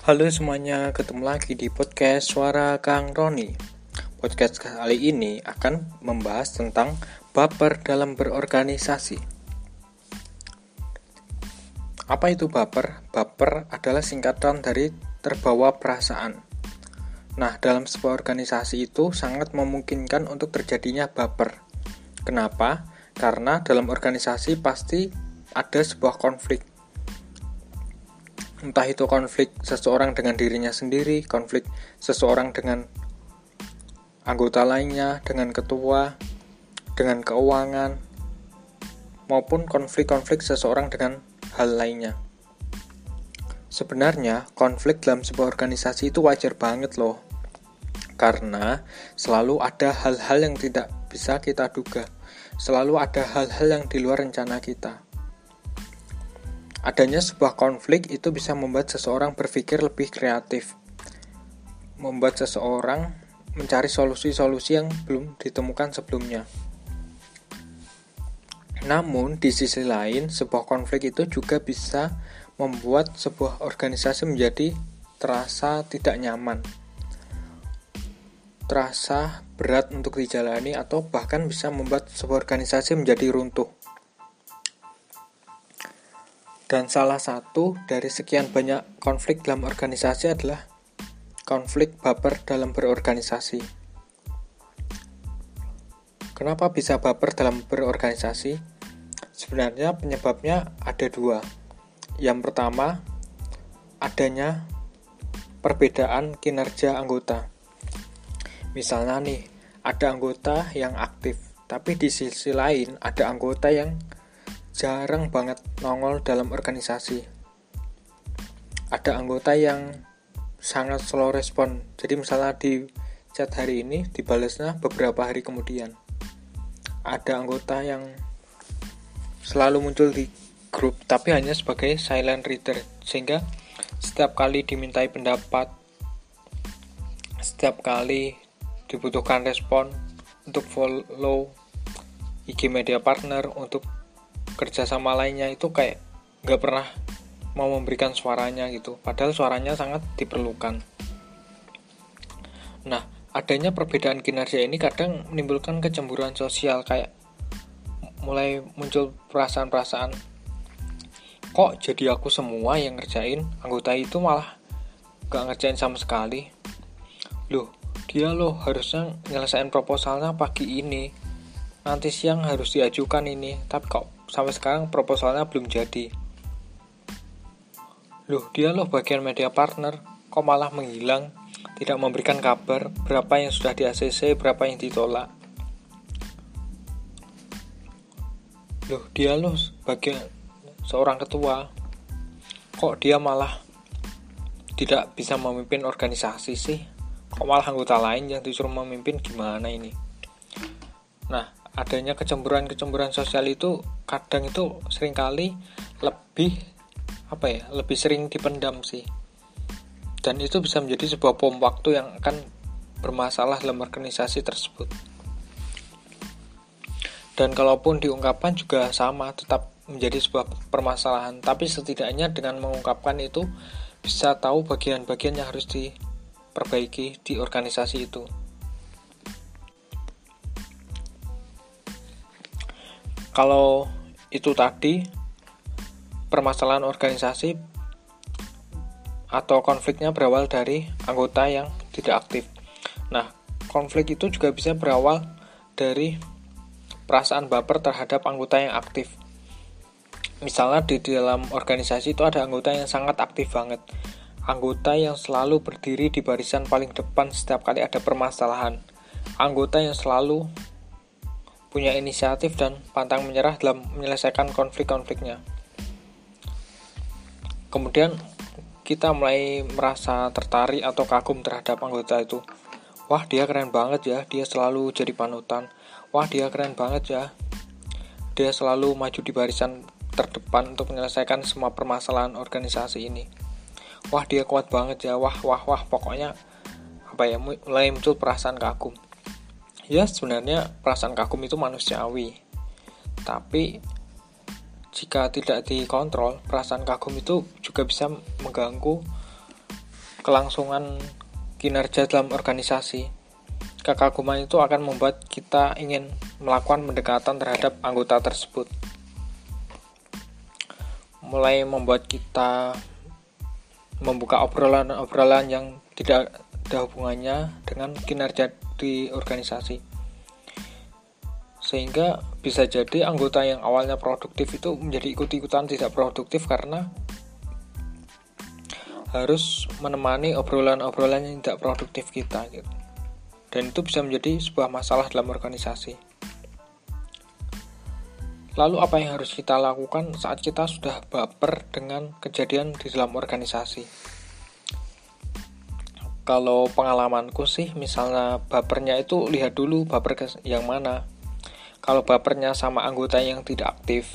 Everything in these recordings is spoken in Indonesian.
Halo semuanya, ketemu lagi di podcast Suara Kang Roni. Podcast kali ini akan membahas tentang baper dalam berorganisasi. Apa itu baper? Baper adalah singkatan dari terbawa perasaan. Nah, dalam sebuah organisasi itu sangat memungkinkan untuk terjadinya baper. Kenapa? Karena dalam organisasi pasti ada sebuah konflik entah itu konflik seseorang dengan dirinya sendiri, konflik seseorang dengan anggota lainnya, dengan ketua, dengan keuangan, maupun konflik-konflik seseorang dengan hal lainnya. Sebenarnya, konflik dalam sebuah organisasi itu wajar banget loh. Karena selalu ada hal-hal yang tidak bisa kita duga. Selalu ada hal-hal yang di luar rencana kita. Adanya sebuah konflik itu bisa membuat seseorang berpikir lebih kreatif, membuat seseorang mencari solusi-solusi yang belum ditemukan sebelumnya. Namun, di sisi lain, sebuah konflik itu juga bisa membuat sebuah organisasi menjadi terasa tidak nyaman, terasa berat untuk dijalani, atau bahkan bisa membuat sebuah organisasi menjadi runtuh. Dan salah satu dari sekian banyak konflik dalam organisasi adalah konflik baper dalam berorganisasi. Kenapa bisa baper dalam berorganisasi? Sebenarnya penyebabnya ada dua. Yang pertama, adanya perbedaan kinerja anggota. Misalnya nih, ada anggota yang aktif, tapi di sisi lain ada anggota yang jarang banget nongol dalam organisasi. Ada anggota yang sangat slow respon. Jadi misalnya di chat hari ini dibalasnya beberapa hari kemudian. Ada anggota yang selalu muncul di grup tapi hanya sebagai silent reader sehingga setiap kali dimintai pendapat setiap kali dibutuhkan respon untuk follow IG media partner untuk kerjasama lainnya itu kayak nggak pernah mau memberikan suaranya gitu. Padahal suaranya sangat diperlukan. Nah adanya perbedaan kinerja ini kadang menimbulkan kecemburuan sosial kayak mulai muncul perasaan-perasaan kok jadi aku semua yang ngerjain? Anggota itu malah gak ngerjain sama sekali. Loh dia loh harusnya nyelesain proposalnya pagi ini. Nanti siang harus diajukan ini. Tapi kok sampai sekarang proposalnya belum jadi. Loh, dia loh bagian media partner, kok malah menghilang, tidak memberikan kabar berapa yang sudah di ACC, berapa yang ditolak. Loh, dia loh bagian seorang ketua, kok dia malah tidak bisa memimpin organisasi sih? Kok malah anggota lain yang disuruh memimpin gimana ini? Nah, adanya kecemburuan-kecemburuan sosial itu kadang itu sering kali lebih apa ya lebih sering dipendam sih. Dan itu bisa menjadi sebuah bom waktu yang akan bermasalah dalam organisasi tersebut. Dan kalaupun diungkapkan juga sama tetap menjadi sebuah permasalahan. Tapi setidaknya dengan mengungkapkan itu bisa tahu bagian-bagian yang harus diperbaiki di organisasi itu kalau itu tadi permasalahan organisasi atau konfliknya berawal dari anggota yang tidak aktif. Nah, konflik itu juga bisa berawal dari perasaan baper terhadap anggota yang aktif. Misalnya di dalam organisasi itu ada anggota yang sangat aktif banget. Anggota yang selalu berdiri di barisan paling depan setiap kali ada permasalahan. Anggota yang selalu punya inisiatif dan pantang menyerah dalam menyelesaikan konflik-konfliknya. Kemudian kita mulai merasa tertarik atau kagum terhadap anggota itu. Wah, dia keren banget ya, dia selalu jadi panutan. Wah, dia keren banget ya. Dia selalu maju di barisan terdepan untuk menyelesaikan semua permasalahan organisasi ini. Wah, dia kuat banget ya. Wah, wah, wah, pokoknya apa ya, mulai muncul perasaan kagum ya sebenarnya perasaan kagum itu manusiawi tapi jika tidak dikontrol perasaan kagum itu juga bisa mengganggu kelangsungan kinerja dalam organisasi. Kekaguman itu akan membuat kita ingin melakukan pendekatan terhadap anggota tersebut. Mulai membuat kita membuka obrolan-obrolan yang tidak ada hubungannya dengan kinerja di organisasi. Sehingga bisa jadi anggota yang awalnya produktif itu menjadi ikut-ikutan tidak produktif karena harus menemani obrolan-obrolan yang tidak produktif kita gitu. Dan itu bisa menjadi sebuah masalah dalam organisasi. Lalu apa yang harus kita lakukan saat kita sudah baper dengan kejadian di dalam organisasi? Kalau pengalamanku sih misalnya bapernya itu lihat dulu baper yang mana. Kalau bapernya sama anggota yang tidak aktif,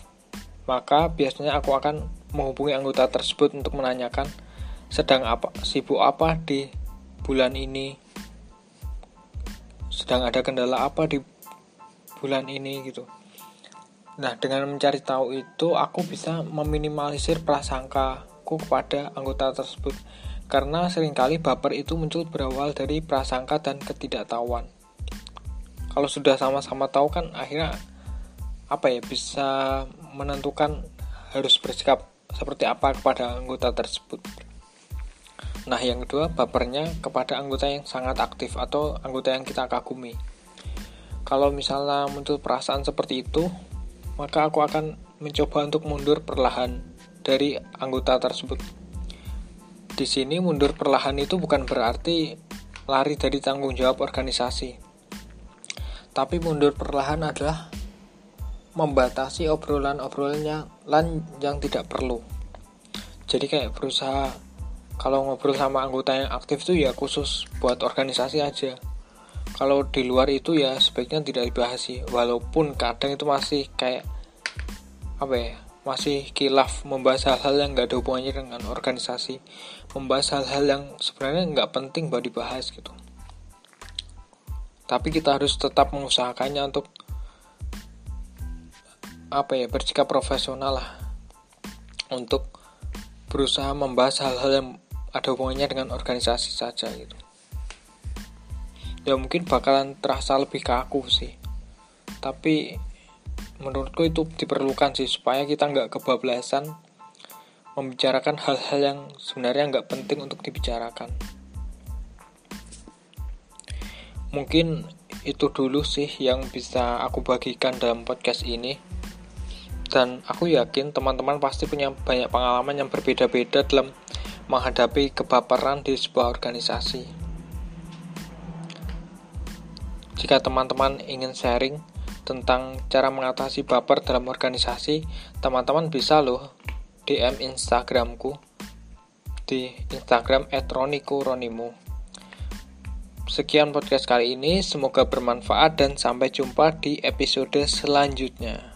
maka biasanya aku akan menghubungi anggota tersebut untuk menanyakan sedang apa sibuk apa di bulan ini? Sedang ada kendala apa di bulan ini? Gitu. Nah dengan mencari tahu itu aku bisa meminimalisir prasangkaku kepada anggota tersebut karena sering kali baper itu muncul berawal dari prasangka dan ketidaktahuan kalau sudah sama-sama tahu kan akhirnya apa ya bisa menentukan harus bersikap seperti apa kepada anggota tersebut Nah, yang kedua, bapernya kepada anggota yang sangat aktif atau anggota yang kita kagumi. Kalau misalnya muncul perasaan seperti itu, maka aku akan mencoba untuk mundur perlahan dari anggota tersebut. Di sini mundur perlahan itu bukan berarti lari dari tanggung jawab organisasi. Tapi mundur perlahan adalah membatasi obrolan-obrolannya yang tidak perlu. Jadi kayak berusaha kalau ngobrol sama anggota yang aktif itu ya khusus buat organisasi aja kalau di luar itu ya sebaiknya tidak dibahas sih walaupun kadang itu masih kayak apa ya masih kilaf membahas hal-hal yang nggak ada hubungannya dengan organisasi membahas hal-hal yang sebenarnya nggak penting buat dibahas gitu. Tapi kita harus tetap mengusahakannya untuk apa ya bersikap profesional lah. Untuk berusaha membahas hal-hal yang ada hubungannya dengan organisasi saja gitu. Ya mungkin bakalan terasa lebih kaku sih. Tapi menurutku itu diperlukan sih supaya kita nggak kebablasan membicarakan hal-hal yang sebenarnya nggak penting untuk dibicarakan mungkin itu dulu sih yang bisa aku bagikan dalam podcast ini dan aku yakin teman-teman pasti punya banyak pengalaman yang berbeda-beda dalam menghadapi kebaperan di sebuah organisasi. Jika teman-teman ingin sharing tentang cara mengatasi baper dalam organisasi, teman-teman bisa loh DM Instagramku di Instagram @ronikuronimu. Sekian podcast kali ini, semoga bermanfaat dan sampai jumpa di episode selanjutnya.